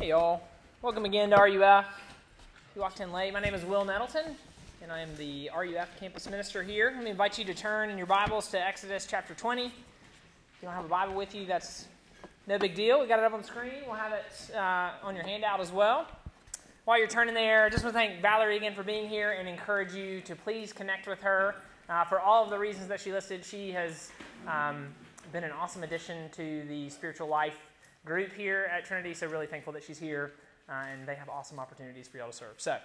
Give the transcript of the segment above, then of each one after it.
Hey, y'all. Welcome again to RUF. You walked in late. My name is Will Nettleton, and I am the RUF campus minister here. Let me invite you to turn in your Bibles to Exodus chapter 20. If you don't have a Bible with you, that's no big deal. We got it up on the screen. We'll have it uh, on your handout as well. While you're turning there, I just want to thank Valerie again for being here and encourage you to please connect with her uh, for all of the reasons that she listed. She has um, been an awesome addition to the spiritual life group here at Trinity, so really thankful that she's here, uh, and they have awesome opportunities for y'all to serve. So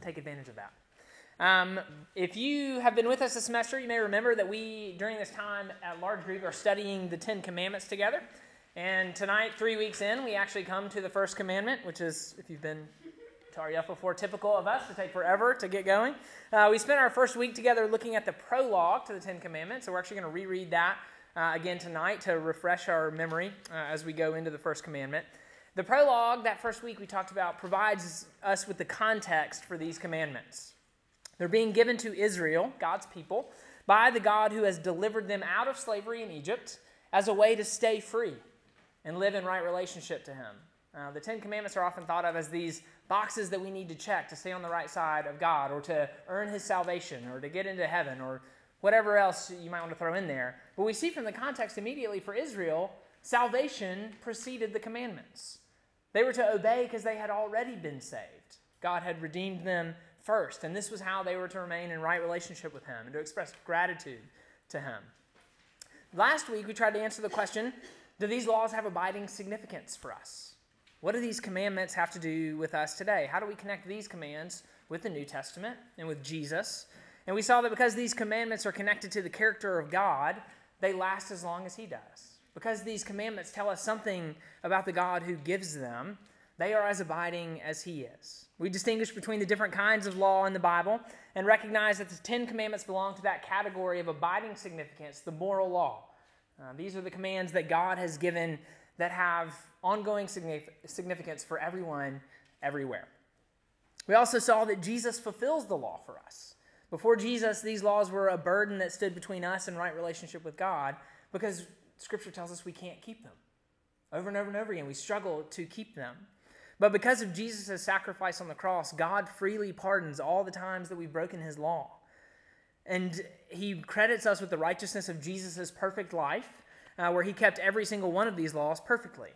take advantage of that. Um, if you have been with us this semester, you may remember that we, during this time at large group, are studying the Ten Commandments together. And tonight, three weeks in, we actually come to the first commandment, which is, if you've been to RUF before, typical of us to take forever to get going. Uh, we spent our first week together looking at the prologue to the Ten Commandments, so we're actually going to reread that uh, again tonight to refresh our memory uh, as we go into the first commandment. The prologue that first week we talked about provides us with the context for these commandments. They're being given to Israel, God's people, by the God who has delivered them out of slavery in Egypt as a way to stay free and live in right relationship to Him. Uh, the Ten Commandments are often thought of as these boxes that we need to check to stay on the right side of God or to earn His salvation or to get into heaven or whatever else you might want to throw in there. But we see from the context immediately for Israel, salvation preceded the commandments. They were to obey because they had already been saved. God had redeemed them first, and this was how they were to remain in right relationship with Him and to express gratitude to Him. Last week, we tried to answer the question do these laws have abiding significance for us? What do these commandments have to do with us today? How do we connect these commands with the New Testament and with Jesus and we saw that because these commandments are connected to the character of God, they last as long as He does. Because these commandments tell us something about the God who gives them, they are as abiding as He is. We distinguish between the different kinds of law in the Bible and recognize that the Ten Commandments belong to that category of abiding significance, the moral law. Uh, these are the commands that God has given that have ongoing significance for everyone, everywhere. We also saw that Jesus fulfills the law for us. Before Jesus, these laws were a burden that stood between us and right relationship with God because Scripture tells us we can't keep them. Over and over and over again, we struggle to keep them. But because of Jesus' sacrifice on the cross, God freely pardons all the times that we've broken his law. And he credits us with the righteousness of Jesus' perfect life, uh, where he kept every single one of these laws perfectly.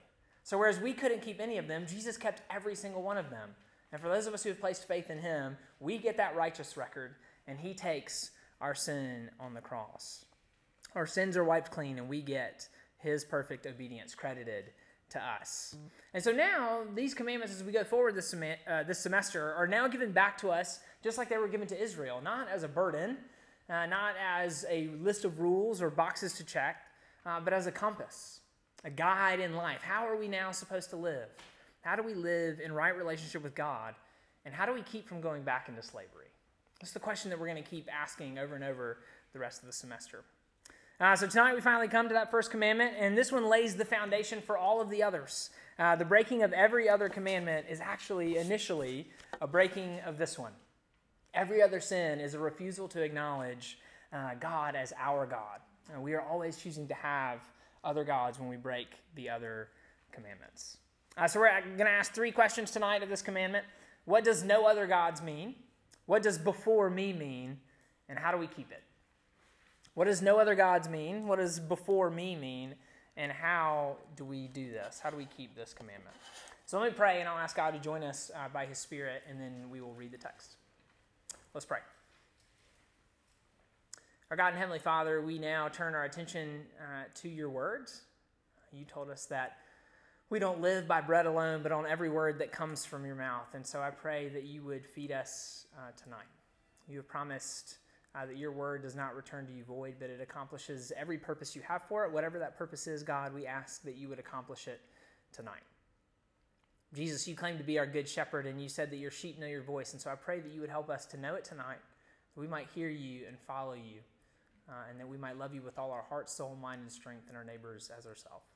So, whereas we couldn't keep any of them, Jesus kept every single one of them. And for those of us who have placed faith in him, we get that righteous record and he takes our sin on the cross. Our sins are wiped clean, and we get his perfect obedience credited to us. And so now, these commandments, as we go forward this, sem- uh, this semester, are now given back to us just like they were given to Israel, not as a burden, uh, not as a list of rules or boxes to check, uh, but as a compass, a guide in life. How are we now supposed to live? How do we live in right relationship with God? And how do we keep from going back into slavery? That's the question that we're going to keep asking over and over the rest of the semester. Uh, so tonight we finally come to that first commandment, and this one lays the foundation for all of the others. Uh, the breaking of every other commandment is actually initially a breaking of this one. Every other sin is a refusal to acknowledge uh, God as our God. Uh, we are always choosing to have other gods when we break the other commandments. Uh, so we're going to ask three questions tonight of this commandment. What does no other gods mean? What does before me mean, and how do we keep it? What does no other gods mean? What does before me mean? And how do we do this? How do we keep this commandment? So let me pray, and I'll ask God to join us uh, by His Spirit, and then we will read the text. Let's pray. Our God and Heavenly Father, we now turn our attention uh, to your words. You told us that we don't live by bread alone, but on every word that comes from your mouth. And so I pray that you would feed us uh, tonight. You have promised uh, that your word does not return to you void, but it accomplishes every purpose you have for it. Whatever that purpose is, God, we ask that you would accomplish it tonight. Jesus, you claim to be our good shepherd, and you said that your sheep know your voice. And so I pray that you would help us to know it tonight, that we might hear you and follow you, uh, and that we might love you with all our heart, soul, mind, and strength, and our neighbors as ourselves.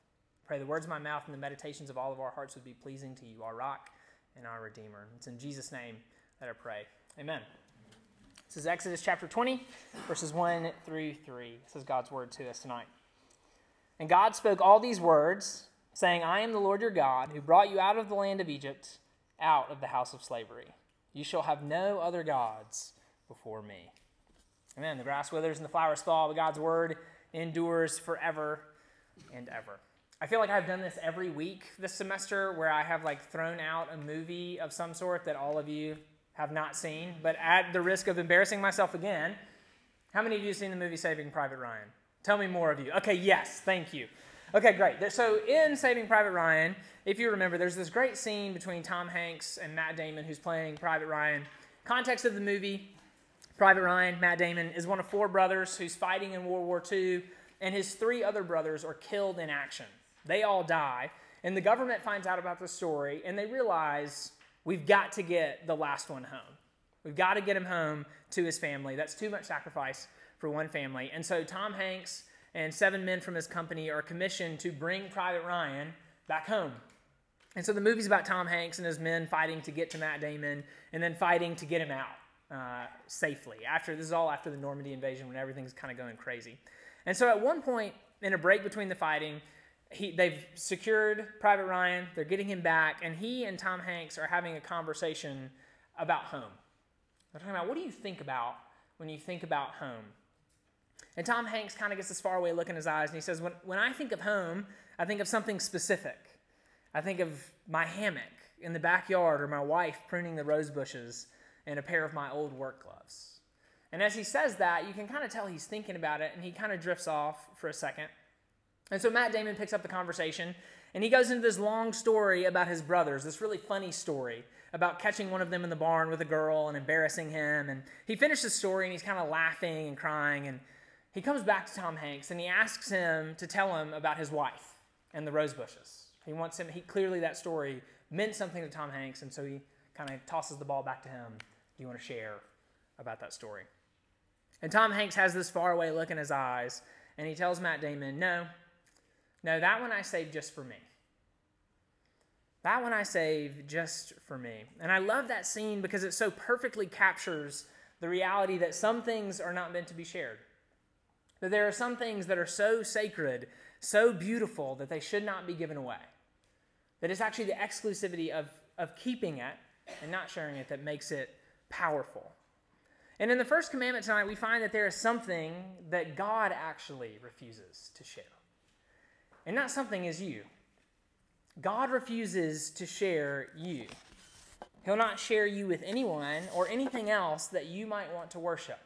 Pray the words of my mouth and the meditations of all of our hearts would be pleasing to you, our rock and our redeemer. It's in Jesus' name that I pray. Amen. This is Exodus chapter 20, verses 1 through 3. This is God's word to us tonight. And God spoke all these words saying, I am the Lord your God, who brought you out of the land of Egypt, out of the house of slavery. You shall have no other gods before me. Amen. The grass withers and the flowers fall, but God's word endures forever and ever. I feel like I've done this every week this semester where I have like thrown out a movie of some sort that all of you have not seen, but at the risk of embarrassing myself again, how many of you have seen the movie Saving Private Ryan? Tell me more of you. Okay, yes, thank you. Okay, great. So in Saving Private Ryan, if you remember, there's this great scene between Tom Hanks and Matt Damon, who's playing Private Ryan. Context of the movie Private Ryan, Matt Damon, is one of four brothers who's fighting in World War II, and his three other brothers are killed in action. They all die, and the government finds out about the story, and they realize we've got to get the last one home. We've got to get him home to his family. That's too much sacrifice for one family. And so Tom Hanks and seven men from his company are commissioned to bring Private Ryan back home. And so the movie's about Tom Hanks and his men fighting to get to Matt Damon and then fighting to get him out uh, safely. After this is all after the Normandy invasion when everything's kind of going crazy. And so at one point in a break between the fighting, he, they've secured Private Ryan. They're getting him back, and he and Tom Hanks are having a conversation about home. They're talking about what do you think about when you think about home? And Tom Hanks kind of gets this faraway look in his eyes and he says, when, when I think of home, I think of something specific. I think of my hammock in the backyard or my wife pruning the rose bushes and a pair of my old work gloves. And as he says that, you can kind of tell he's thinking about it and he kind of drifts off for a second. And so Matt Damon picks up the conversation and he goes into this long story about his brothers, this really funny story about catching one of them in the barn with a girl and embarrassing him. And he finishes the story and he's kind of laughing and crying. And he comes back to Tom Hanks and he asks him to tell him about his wife and the rose bushes. He wants him, he clearly that story meant something to Tom Hanks, and so he kind of tosses the ball back to him. Do you want to share about that story? And Tom Hanks has this faraway look in his eyes, and he tells Matt Damon, No, no, that one I saved just for me. That one I saved just for me. And I love that scene because it so perfectly captures the reality that some things are not meant to be shared. That there are some things that are so sacred, so beautiful, that they should not be given away. That it's actually the exclusivity of, of keeping it and not sharing it that makes it powerful. And in the first commandment tonight, we find that there is something that God actually refuses to share. And that something is you. God refuses to share you. He'll not share you with anyone or anything else that you might want to worship.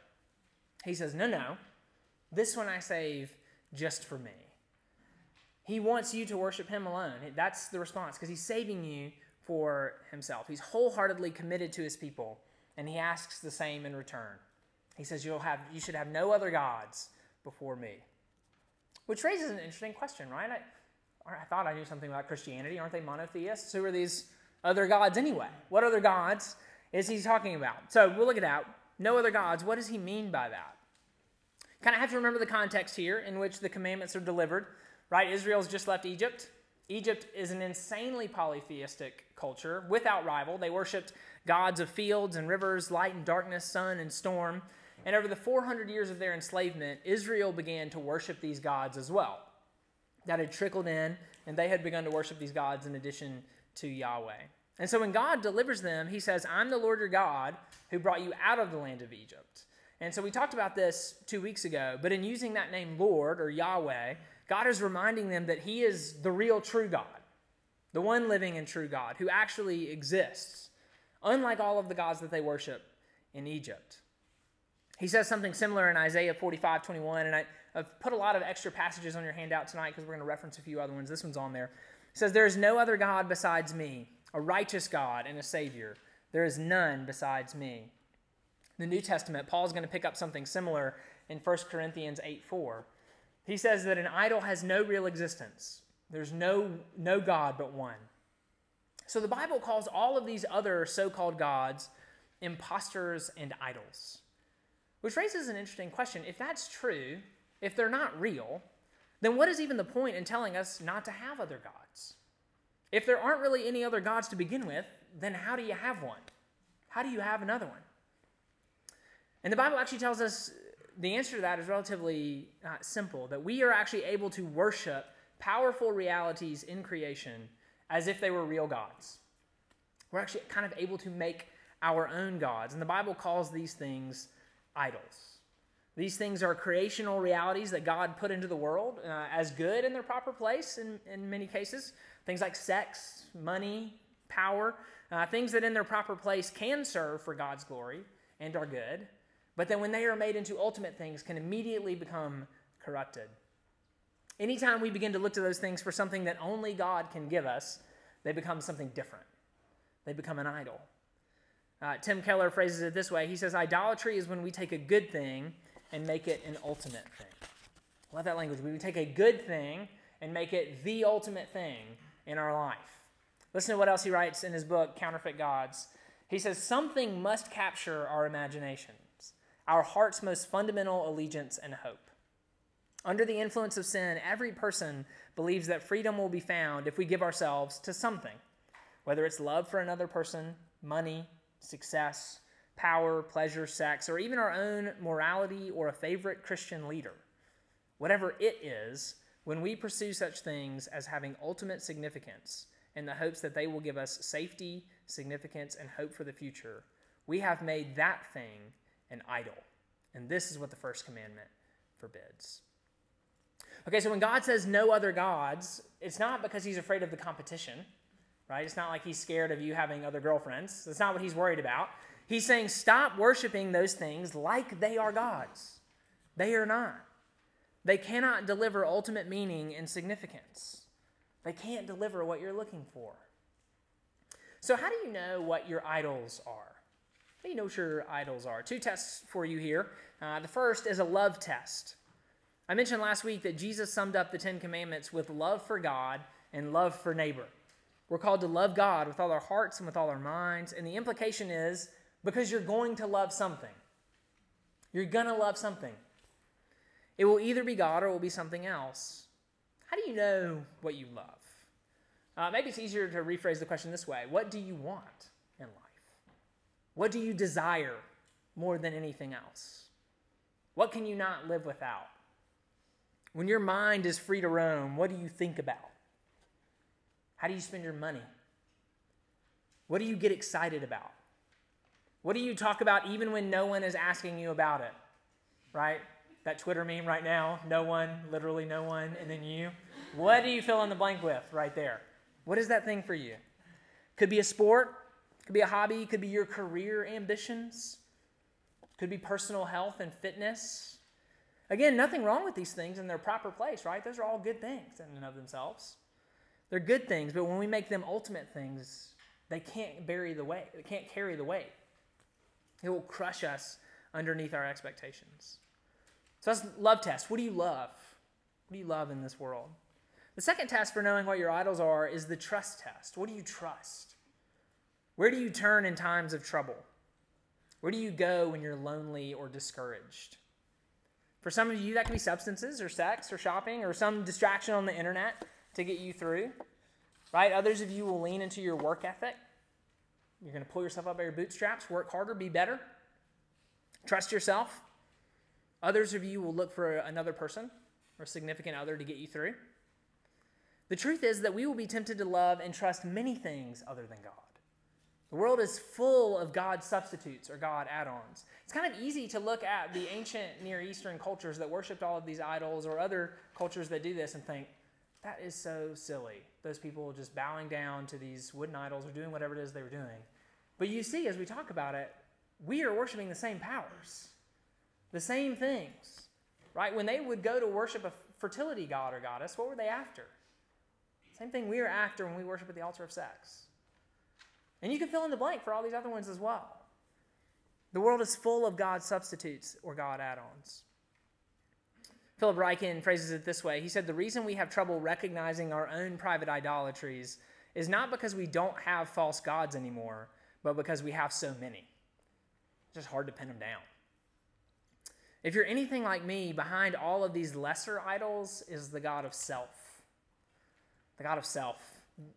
He says, No, no, this one I save just for me. He wants you to worship Him alone. That's the response because He's saving you for Himself. He's wholeheartedly committed to His people, and He asks the same in return. He says, You'll have, You should have no other gods before me. Which raises an interesting question, right? I, I thought I knew something about Christianity. Aren't they monotheists? Who are these other gods anyway? What other gods is He talking about? So we'll look at that. No other gods. What does He mean by that? Kind of have to remember the context here in which the commandments are delivered, right? Israel's just left Egypt. Egypt is an insanely polytheistic culture without rival. They worshiped gods of fields and rivers, light and darkness, sun and storm. And over the 400 years of their enslavement, Israel began to worship these gods as well. That had trickled in, and they had begun to worship these gods in addition to Yahweh. And so when God delivers them, he says, I'm the Lord your God who brought you out of the land of Egypt. And so we talked about this two weeks ago, but in using that name Lord or Yahweh, God is reminding them that He is the real true God, the one living and true God who actually exists, unlike all of the gods that they worship in Egypt. He says something similar in Isaiah 45 21, and I, have put a lot of extra passages on your handout tonight because we're going to reference a few other ones. This one's on there. Says, There is no other God besides me, a righteous God and a Savior. There is none besides me the New Testament, Paul's going to pick up something similar in 1 Corinthians 8 4. He says that an idol has no real existence, there's no, no God but one. So the Bible calls all of these other so called gods impostors and idols. Which raises an interesting question. If that's true, if they're not real, then what is even the point in telling us not to have other gods? If there aren't really any other gods to begin with, then how do you have one? How do you have another one? And the Bible actually tells us the answer to that is relatively uh, simple that we are actually able to worship powerful realities in creation as if they were real gods. We're actually kind of able to make our own gods. And the Bible calls these things idols. These things are creational realities that God put into the world uh, as good in their proper place in, in many cases. Things like sex, money, power, uh, things that in their proper place can serve for God's glory and are good, but then when they are made into ultimate things, can immediately become corrupted. Anytime we begin to look to those things for something that only God can give us, they become something different. They become an idol. Uh, Tim Keller phrases it this way He says, Idolatry is when we take a good thing and make it an ultimate thing. Love that language. We take a good thing and make it the ultimate thing in our life. Listen to what else he writes in his book, Counterfeit Gods. He says, Something must capture our imaginations, our heart's most fundamental allegiance and hope. Under the influence of sin, every person believes that freedom will be found if we give ourselves to something, whether it's love for another person, money, success, power, pleasure, sex, or even our own morality or a favorite Christian leader. Whatever it is, when we pursue such things as having ultimate significance in the hopes that they will give us safety, significance, and hope for the future, we have made that thing an idol. And this is what the first commandment forbids. Okay, so when God says no other gods, it's not because he's afraid of the competition, right? It's not like he's scared of you having other girlfriends. That's not what he's worried about. He's saying stop worshiping those things like they are gods. They are not. They cannot deliver ultimate meaning and significance. They can't deliver what you're looking for. So, how do you know what your idols are? How do you know what your idols are? Two tests for you here. Uh, the first is a love test. I mentioned last week that Jesus summed up the Ten Commandments with love for God and love for neighbor. We're called to love God with all our hearts and with all our minds. And the implication is because you're going to love something. You're going to love something. It will either be God or it will be something else. How do you know what you love? Uh, maybe it's easier to rephrase the question this way What do you want in life? What do you desire more than anything else? What can you not live without? When your mind is free to roam, what do you think about? How do you spend your money? What do you get excited about? What do you talk about even when no one is asking you about it? Right? That Twitter meme right now, no one, literally no one, and then you. What do you fill in the blank with right there? What is that thing for you? Could be a sport, could be a hobby, could be your career ambitions, could be personal health and fitness, Again, nothing wrong with these things in their proper place, right? Those are all good things in and of themselves. They're good things, but when we make them ultimate things, they can't bury the weight. They can't carry the weight. It will crush us underneath our expectations. So that's love test. What do you love? What do you love in this world? The second test for knowing what your idols are is the trust test. What do you trust? Where do you turn in times of trouble? Where do you go when you're lonely or discouraged? For some of you, that can be substances or sex or shopping or some distraction on the internet to get you through. Right? Others of you will lean into your work ethic. You're going to pull yourself up by your bootstraps, work harder, be better, trust yourself. Others of you will look for another person or significant other to get you through. The truth is that we will be tempted to love and trust many things other than God. The world is full of God substitutes or God add ons. It's kind of easy to look at the ancient Near Eastern cultures that worshiped all of these idols or other cultures that do this and think, that is so silly. Those people just bowing down to these wooden idols or doing whatever it is they were doing. But you see, as we talk about it, we are worshiping the same powers, the same things, right? When they would go to worship a fertility god or goddess, what were they after? Same thing we are after when we worship at the altar of sex. And you can fill in the blank for all these other ones as well. The world is full of God substitutes or God add ons. Philip Ryken phrases it this way He said, The reason we have trouble recognizing our own private idolatries is not because we don't have false gods anymore, but because we have so many. It's just hard to pin them down. If you're anything like me, behind all of these lesser idols is the God of self. The God of self.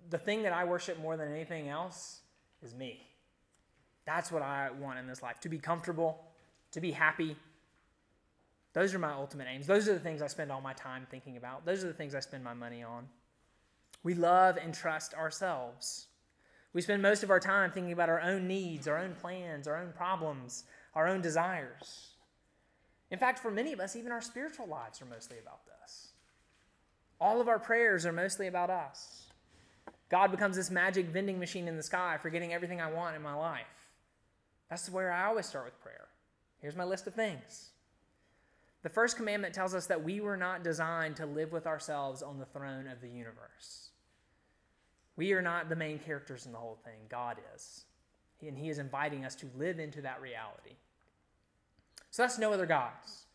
The thing that I worship more than anything else is me. That's what I want in this life to be comfortable, to be happy. Those are my ultimate aims. Those are the things I spend all my time thinking about. Those are the things I spend my money on. We love and trust ourselves. We spend most of our time thinking about our own needs, our own plans, our own problems, our own desires. In fact, for many of us, even our spiritual lives are mostly about this. All of our prayers are mostly about us. God becomes this magic vending machine in the sky for getting everything I want in my life. That's where I always start with prayer. Here's my list of things. The first commandment tells us that we were not designed to live with ourselves on the throne of the universe. We are not the main characters in the whole thing, God is. And He is inviting us to live into that reality. So that's no other gods.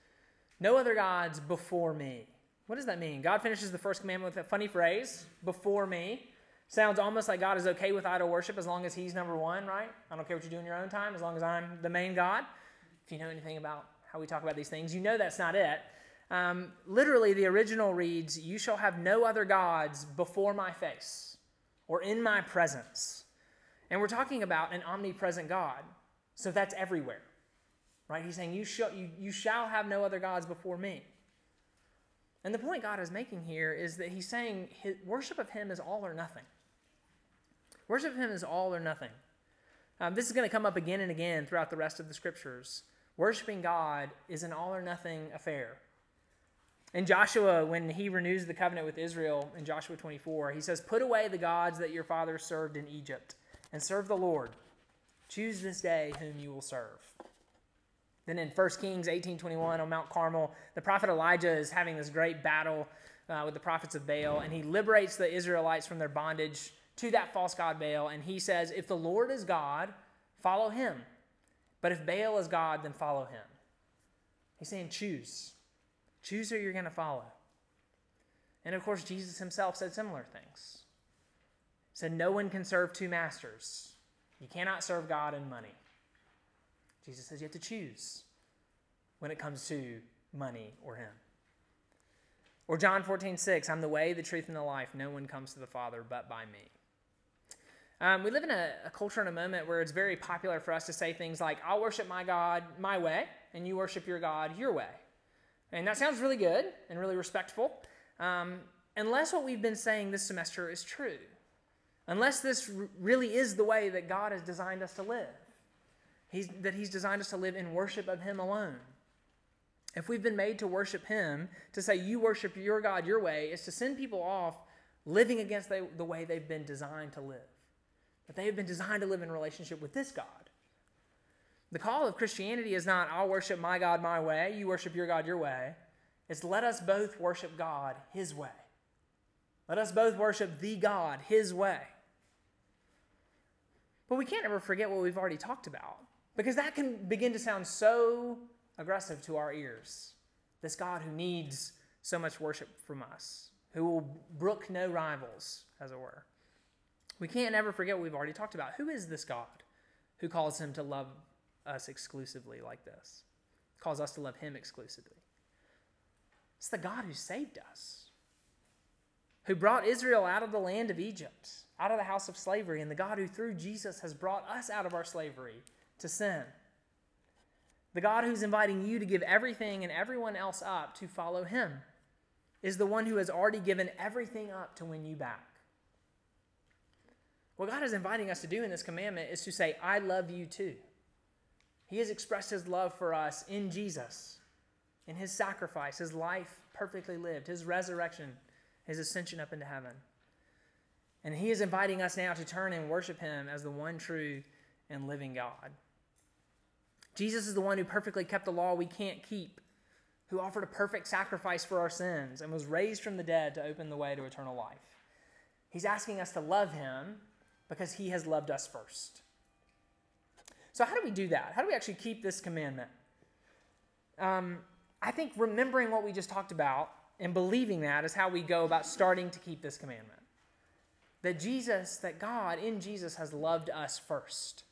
No other gods before me. What does that mean? God finishes the first commandment with a funny phrase, before me. Sounds almost like God is okay with idol worship as long as He's number one, right? I don't care what you do in your own time, as long as I'm the main God. If you know anything about how we talk about these things, you know that's not it. Um, literally, the original reads, You shall have no other gods before my face or in my presence. And we're talking about an omnipresent God. So that's everywhere. Right? He's saying, You shall, you, you shall have no other gods before me. And the point God is making here is that he's saying his, worship of him is all or nothing. Worship of him is all or nothing. Um, this is going to come up again and again throughout the rest of the scriptures. Worshiping God is an all or nothing affair. In Joshua, when he renews the covenant with Israel in Joshua 24, he says, Put away the gods that your fathers served in Egypt and serve the Lord. Choose this day whom you will serve. Then in 1 Kings 18:21 on Mount Carmel, the prophet Elijah is having this great battle uh, with the prophets of Baal, and he liberates the Israelites from their bondage to that false god Baal, and he says, "If the Lord is God, follow him. But if Baal is God, then follow him." He's saying, "Choose. Choose who you're going to follow." And of course, Jesus himself said similar things. He said, "No one can serve two masters. You cannot serve God and money." Jesus says you have to choose when it comes to money or him. Or John 14, 6, I'm the way, the truth, and the life. No one comes to the Father but by me. Um, we live in a, a, culture in a moment where it's very popular for us to say things like, I'll worship my God my way, and you worship your God your way. And that sounds really good and really respectful, um, unless what we've been saying this semester is true. Unless this r- really is the way that God has designed us to live. He's, that He's designed us to live in worship of Him alone. If we've been made to worship Him, to say you worship your God your way, is to send people off living against the way they've been designed to live. That they have been designed to live in relationship with this God. The call of Christianity is not, I'll worship my God my way, you worship your God your way. It's let us both worship God His way. Let us both worship the God His way. But we can't ever forget what we've already talked about. Because that can begin to sound so aggressive to our ears. This God who needs so much worship from us, who will brook no rivals, as it were. We can't ever forget what we've already talked about. Who is this God who calls him to love us exclusively like this? Calls us to love him exclusively. It's the God who saved us, who brought Israel out of the land of Egypt, out of the house of slavery, and the God who through Jesus has brought us out of our slavery to sin. The God who's inviting you to give everything and everyone else up to follow him is the one who has already given everything up to win you back. What God is inviting us to do in this commandment is to say, I love you too. He has expressed his love for us in Jesus, in his sacrifice, his life perfectly lived, his resurrection, his ascension up into heaven. And he is inviting us now to turn and worship him as the one true and living God. Jesus is the one who perfectly kept the law we can't keep, who offered a perfect sacrifice for our sins and was raised from the dead to open the way to eternal life. He's asking us to love him because he has loved us first. So, how do we do that? How do we actually keep this commandment? Um, I think remembering what we just talked about and believing that is how we go about starting to keep this commandment. That Jesus, that God in Jesus has loved us first.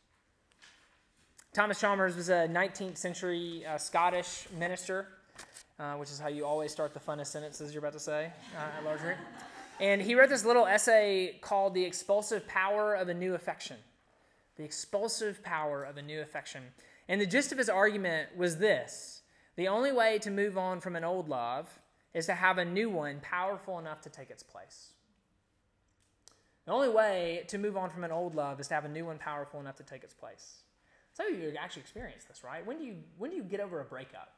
Thomas Chalmers was a 19th century uh, Scottish minister, uh, which is how you always start the funnest sentences you're about to say uh, at Large And he wrote this little essay called The Expulsive Power of a New Affection. The expulsive power of a new affection. And the gist of his argument was this The only way to move on from an old love is to have a new one powerful enough to take its place. The only way to move on from an old love is to have a new one powerful enough to take its place. Some of you actually experience this, right? When do you when do you get over a breakup?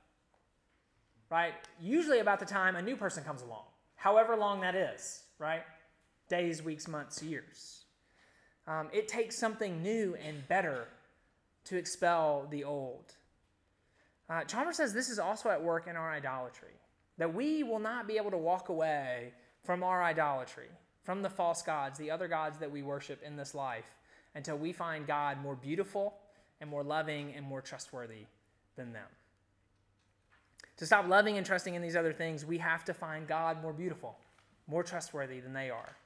Right? Usually about the time a new person comes along, however long that is, right? Days, weeks, months, years. Um, it takes something new and better to expel the old. Uh, Chalmers says this is also at work in our idolatry, that we will not be able to walk away from our idolatry, from the false gods, the other gods that we worship in this life, until we find God more beautiful and more loving and more trustworthy than them. To stop loving and trusting in these other things, we have to find God more beautiful, more trustworthy than they are.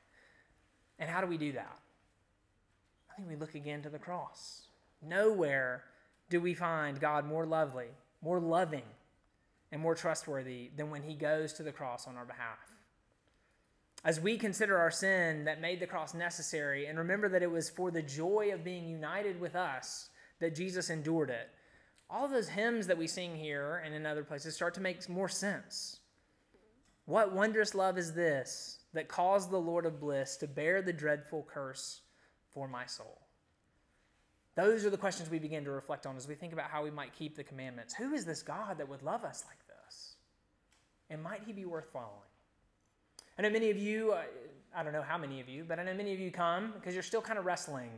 And how do we do that? I think we look again to the cross. Nowhere do we find God more lovely, more loving, and more trustworthy than when he goes to the cross on our behalf. As we consider our sin that made the cross necessary, and remember that it was for the joy of being united with us that Jesus endured it, all of those hymns that we sing here and in other places start to make more sense. What wondrous love is this that caused the Lord of bliss to bear the dreadful curse for my soul? Those are the questions we begin to reflect on as we think about how we might keep the commandments. Who is this God that would love us like this? And might he be worth following? I know many of you, uh, I don't know how many of you, but I know many of you come because you're still kind of wrestling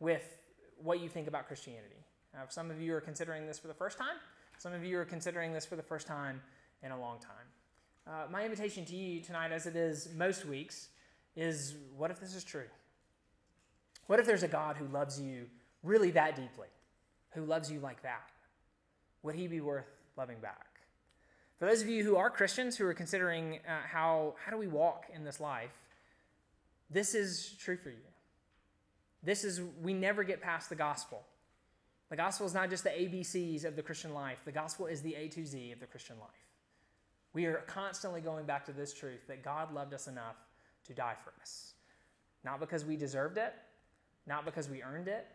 with what you think about Christianity. Uh, some of you are considering this for the first time. Some of you are considering this for the first time in a long time. Uh, my invitation to you tonight, as it is most weeks, is what if this is true? What if there's a God who loves you really that deeply, who loves you like that? Would he be worth loving back? For those of you who are Christians who are considering uh, how, how do we walk in this life, this is true for you. This is, we never get past the gospel. The gospel is not just the ABCs of the Christian life, the gospel is the A to Z of the Christian life. We are constantly going back to this truth that God loved us enough to die for us. Not because we deserved it, not because we earned it,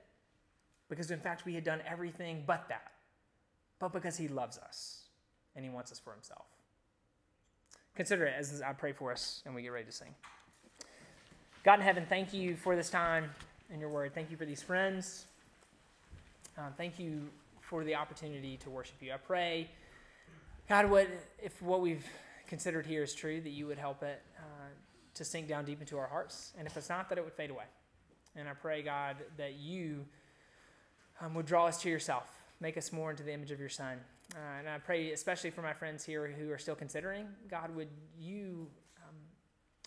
because in fact we had done everything but that, but because He loves us and He wants us for Himself. Consider it as I pray for us and we get ready to sing. God in heaven, thank you for this time in your word. Thank you for these friends. Uh, thank you for the opportunity to worship you. I pray, God, what if what we've considered here is true, that you would help it uh, to sink down deep into our hearts, and if it's not, that it would fade away. And I pray, God, that you um, would draw us to yourself, make us more into the image of your Son. Uh, and I pray, especially for my friends here who are still considering, God, would you um,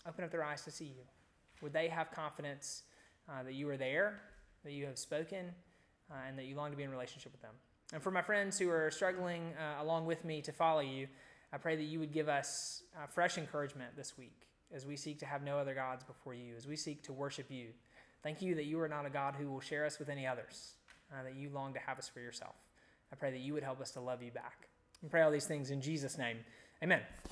open up their eyes to see you? Would they have confidence uh, that you are there, that you have spoken? uh, and that you long to be in relationship with them. And for my friends who are struggling uh, along with me to follow you, I pray that you would give us uh, fresh encouragement this week as we seek to have no other gods before you, as we seek to worship you. Thank you that you are not a God who will share us with any others, uh, that you long to have us for yourself. I pray that you would help us to love you back. And pray all these things in Jesus' name. Amen.